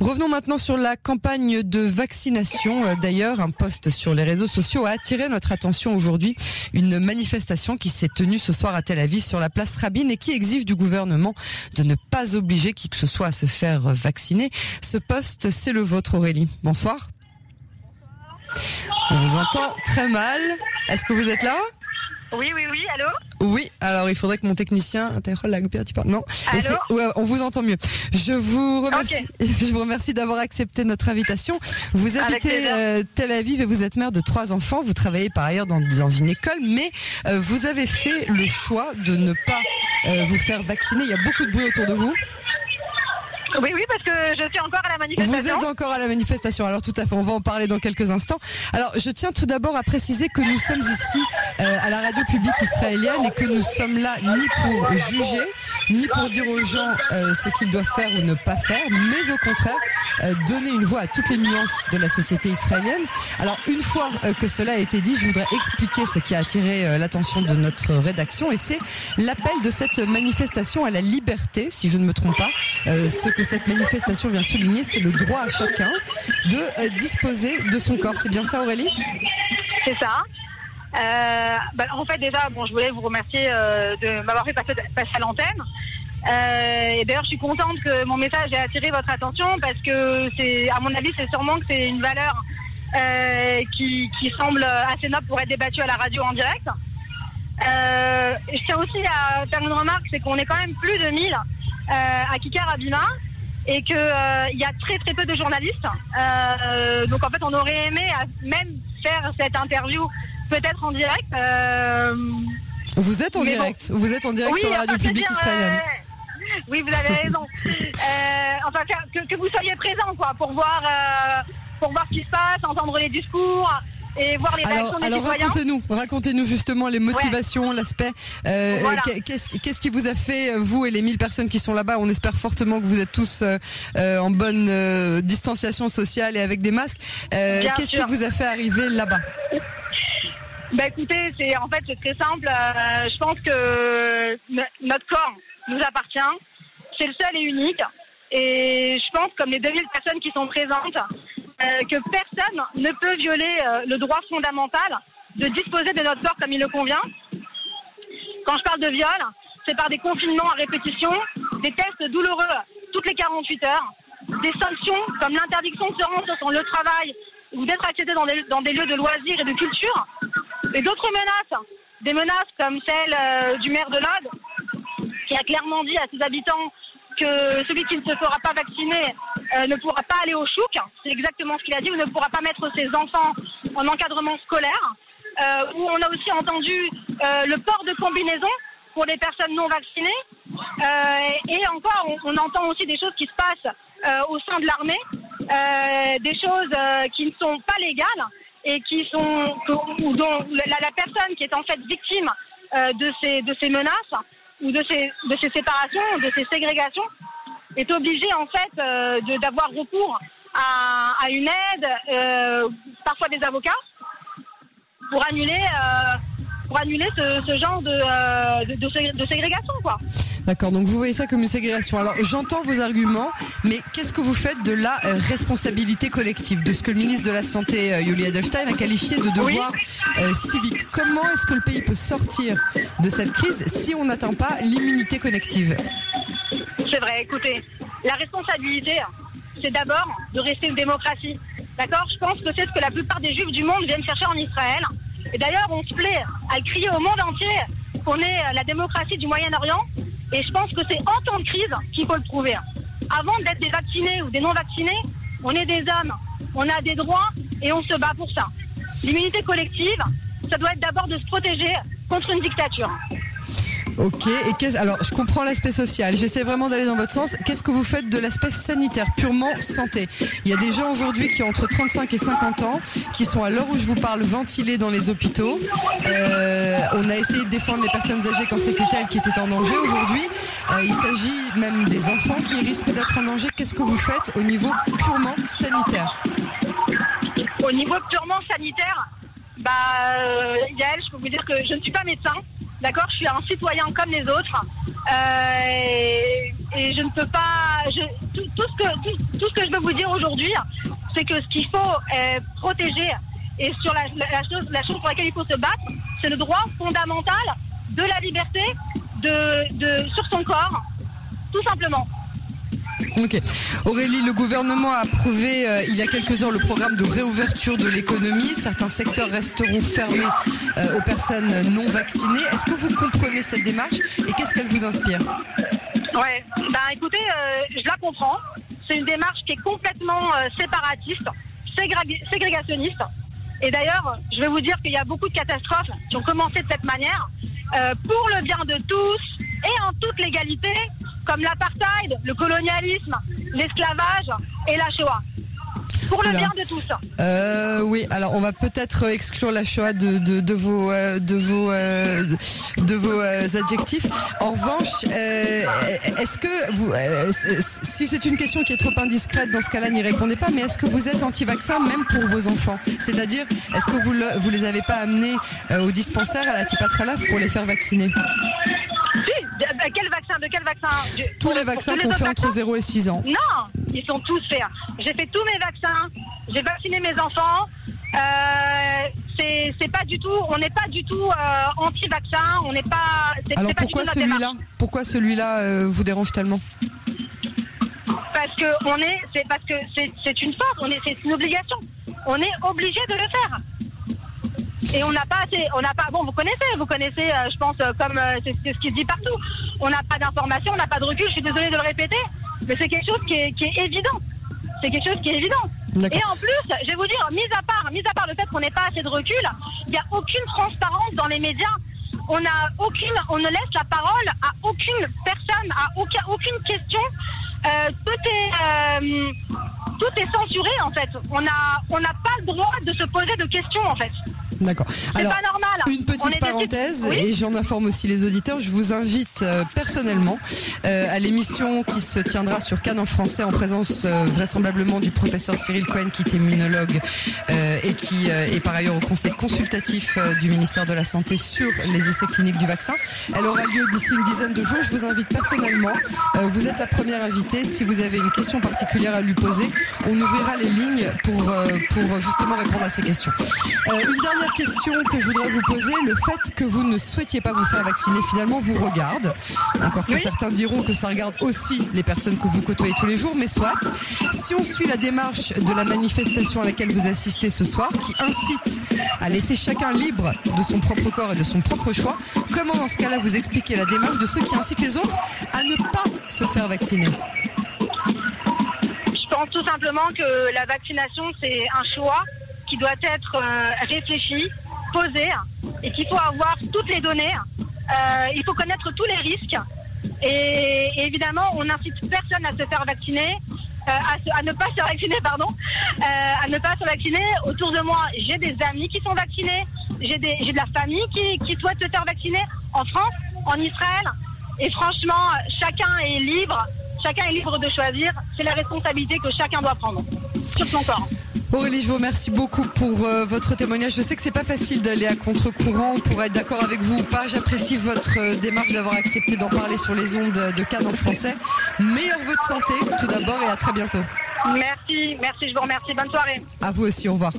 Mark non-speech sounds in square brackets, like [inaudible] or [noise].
Revenons maintenant sur la campagne de vaccination. Euh, D'ailleurs, un post sur les réseaux sociaux a attiré notre attention aujourd'hui. Une manifestation qui s'est tenue ce soir à Tel Aviv sur la place Rabin et qui exige du gouvernement de ne pas obliger qui que ce soit à se faire vacciner. Ce post, c'est le vôtre Aurélie. Bonsoir. On vous entend très mal. Est-ce que vous êtes là? Oui, oui, oui, allô Oui, alors il faudrait que mon technicien... Non, Allô ouais, on vous entend mieux. Je vous remercie, [laughs] je vous remercie d'avoir accepté notre invitation. Vous habitez euh, Tel Aviv et vous êtes mère de trois enfants. Vous travaillez par ailleurs dans, dans une école, mais euh, vous avez fait le choix de ne pas euh, vous faire vacciner. Il y a beaucoup de bruit autour de vous. Oui, oui, parce que je suis encore à la Vous manifestation. êtes encore à la manifestation, alors tout à fait, on va en parler dans quelques instants. Alors je tiens tout d'abord à préciser que nous sommes ici euh, à la radio publique israélienne et que nous sommes là ni pour juger, ni pour dire aux gens euh, ce qu'ils doivent faire ou ne pas faire, mais au contraire euh, donner une voix à toutes les nuances de la société israélienne. Alors une fois euh, que cela a été dit, je voudrais expliquer ce qui a attiré l'attention de notre rédaction et c'est l'appel de cette manifestation à la liberté, si je ne me trompe pas. Ce que cette manifestation vient souligner, c'est le droit à chacun de disposer de son corps. C'est bien ça, Aurélie? C'est ça. Euh, bah, en fait, déjà, bon, je voulais vous remercier euh, de m'avoir fait passer, passer à l'antenne. Euh, et d'ailleurs, je suis contente que mon message ait attiré votre attention parce que c'est, à mon avis, c'est sûrement que c'est une valeur qui, qui semble assez noble pour être débattue à la radio en direct. Je tiens aussi à faire une remarque, c'est qu'on est quand même plus de 1000 euh, à Kikar Abima et qu'il y a très très peu de journalistes. Donc en fait, on aurait aimé même faire cette interview peut-être en direct. Euh, Vous êtes en Mais bon. direct. Vous êtes en direct oui, sur la radio enfin, publique dire, israélienne. euh, oui, vous avez raison. Euh, enfin, que, que vous soyez présent, quoi, pour voir, pour voir ce qui se passe, entendre les discours et voir les Alors, réactions des alors racontez-nous, racontez-nous justement les motivations, l'aspect. euh, Voilà. Qu'est-ce qu'est-ce qui vous a fait, vous et les 1000 personnes qui sont là-bas? On espère fortement que vous êtes tous euh, en bonne euh, distanciation sociale et avec des masques. Qu'est-ce qui vous a fait arriver là-bas? Bah écoutez, c'est en fait c'est très simple. Euh, je pense que no- notre corps nous appartient. C'est le seul et unique. Et je pense, comme les 2000 personnes qui sont présentes, euh, que personne ne peut violer euh, le droit fondamental de disposer de notre corps comme il le convient. Quand je parle de viol, c'est par des confinements à répétition, des tests douloureux toutes les 48 heures, des sanctions comme l'interdiction de se rendre sur le travail ou d'être accepté dans des, dans des lieux de loisirs et de culture, et d'autres menaces, des menaces comme celle euh, du maire de Lod, qui a clairement dit à ses habitants que celui qui ne se fera pas vacciner euh, ne pourra pas aller au chouk. C'est exactement ce qu'il a dit, ou ne pourra pas mettre ses enfants en encadrement scolaire. Euh, où on a aussi entendu euh, le port de combinaison pour les personnes non vaccinées. Et encore, on, entend aussi des choses qui se passent au sein de l'armée, des choses qui ne sont pas légales et qui sont ou dont la, personne qui est en fait victime euh, de ces de ces menaces ou de ces de ces séparations, de ces ségrégations, est obligée en fait euh, d'avoir recours à, à une aide, euh, parfois des avocats, pour annuler pour annuler ce, ce genre de, euh, de, de sé- de ségrégation quoi. D'accord, donc vous voyez ça comme une ségrégation. Alors j'entends vos arguments, mais qu'est-ce que vous faites de la euh, responsabilité collective, de ce que le ministre de la Santé, euh, Yuli Edelstein, a qualifié de devoir euh, civique? Comment est-ce que le pays peut sortir de cette crise si on n'atteint pas l'immunité collective? C'est vrai, écoutez, la responsabilité, c'est d'abord de rester une démocratie. D'accord? Je pense que c'est ce que la plupart des juifs du monde viennent chercher en Israël. Et d'ailleurs, on se plaît à crier au monde entier qu'on est la démocratie du Moyen-Orient. Et je pense que c'est en temps de crise qu'il faut le prouver. Avant d'être des vaccinés ou des non-vaccinés, on est des hommes, on a des droits et on se bat pour ça. L'immunité collective, ça doit être d'abord de se protéger contre une dictature. Ok, et qu'est-ce alors je comprends l'aspect social, j'essaie vraiment d'aller dans votre sens. Qu'est-ce que vous faites de l'aspect sanitaire, purement santé? Il y a des gens aujourd'hui qui ont entre 35 et 50 ans, qui sont à l'heure où je vous parle ventilés dans les hôpitaux. Euh, on a essayé de défendre les personnes âgées quand c'était elles qui étaient en danger. Aujourd'hui, euh, il s'agit même des enfants qui risquent d'être en danger. Qu'est-ce que vous faites au niveau purement sanitaire? Au niveau purement sanitaire, bah, euh, Yael, je peux vous dire que je ne suis pas médecin. D'accord Je suis un citoyen comme les autres. Euh, et, je ne peux pas. Je, tout, tout ce que, tout, tout ce que je veux vous dire aujourd'hui, c'est que ce qu'il faut euh, protéger et sur la, la, la chose, la chose pour laquelle il faut se battre, c'est le droit fondamental de la liberté de, de, sur son corps, tout simplement. Ok. Aurélie, le gouvernement a approuvé euh, il y a quelques heures le programme de réouverture de l'économie. Certains secteurs resteront fermés euh, aux personnes non vaccinées. Est-ce que vous comprenez cette démarche et qu'est-ce qu'elle vous inspire? Ouais. Ben écoutez, euh, je la comprends. C'est une démarche qui est complètement séparatiste, ségrég- ségrégationniste. Et d'ailleurs, je vais vous dire qu'il y a beaucoup de catastrophes qui ont commencé de cette manière, pour le bien de tous et en toute légalité, comme l'apartheid, le colonialisme, l'esclavage et la Shoah. Pour le Oula. bien de tous. euh, Oui. Alors, on va peut-être exclure la Shoah de, de, de vos euh, de vos euh, de vos euh, adjectifs. En revanche, euh, est-ce que vous, euh, si c'est une question qui est trop indiscrète, dans ce cas-là, n'y répondez pas. Mais est-ce que vous êtes anti-vaccin même pour vos enfants? C'est-à-dire, est-ce que vous le- vous les avez pas amenés euh, au dispensaire à la Tipatralaf pour les faire vacciner? De- quel vaccin De quel vaccin Tous pour- les vaccins qu'on fait entre vaccins 0 et 6 ans. Non, ils sont tous faits. J'ai fait tous mes vaccins, j'ai vacciné mes enfants. Euh, c'est pas du tout, on n'est pas du tout euh, anti-vaccin, on n'est pas. Alors pas pourquoi celui-là Pourquoi celui-là euh, vous dérange tellement Parce que on est, c'est parce que c'est une force, on est, c'est une obligation. On est obligé de le faire. Et on n'a pas assez, on n'a pas, bon, vous connaissez, vous connaissez, euh, je pense, euh, comme euh, c'est c'est ce qui se dit partout. On n'a pas d'informations, on n'a pas de recul. Je suis désolée de le répéter, mais c'est quelque chose qui est, qui est évident. C'est quelque chose qui est évident. D'accord. Et en plus, je vais vous dire, mis à part, mis à part le fait qu'on n'ait pas assez de recul, il n'y a aucune transparence dans les médias. On a aucune, on ne laisse la parole à aucune personne, à aucun, aucune question. Tout est, tout est censuré en fait. On on n'a pas le droit de se poser de questions en fait. D'accord. Alors, pas normal. Une petite parenthèse, Oui. et j'en informe aussi les auditeurs, je vous invite euh, personnellement euh, à l'émission qui se tiendra sur Cannes en français en présence euh, vraisemblablement du professeur Cyril Cohen qui est immunologue euh, et qui euh, est par ailleurs au conseil consultatif euh, du ministère de la Santé sur les essais cliniques du vaccin. Elle aura lieu d'ici une dizaine de jours. Je vous invite personnellement. Euh, vous êtes la première invitée. Si vous avez une question particulière à lui poser, on ouvrira les lignes pour, euh, pour justement répondre à ces questions. Une dernière question que je voudrais vous poser, le fait que vous ne souhaitiez pas vous faire vacciner finalement vous regarde. Encore que Oui. certains diront que ça regarde aussi les personnes que vous côtoyez tous les jours, mais soit. Si on suit la démarche de la manifestation à laquelle vous assistez ce soir, qui incite à laisser chacun libre de son propre corps et de son propre choix, comment dans ce cas-là vous expliquez la démarche de ceux qui incitent les autres à ne pas se faire vacciner? Je pense tout simplement que la vaccination, c'est un choix doit être euh, réfléchi, posé, et qu'il faut avoir toutes les données. Euh, il faut connaître tous les risques. Et, évidemment, on n'incite personne à se faire vacciner, euh, à, ne pas se vacciner, pardon, à ne pas se vacciner. Autour de moi, j'ai des amis qui sont vaccinés, j'ai de la famille qui, qui souhaite se faire vacciner en France, en Israël. Et franchement, chacun est libre, chacun est libre de choisir. C'est la responsabilité que chacun doit prendre sur son corps. Aurélie, je vous remercie beaucoup pour euh, votre témoignage. Je sais que c'est pas facile d'aller à contre-courant pour être d'accord avec vous ou pas. J'apprécie votre euh, démarche d'avoir accepté d'en parler sur les ondes de Cannes en français. Meilleurs vœux de santé, tout d'abord, et à très bientôt. Merci, merci, je vous remercie. Bonne soirée. À vous aussi, au revoir.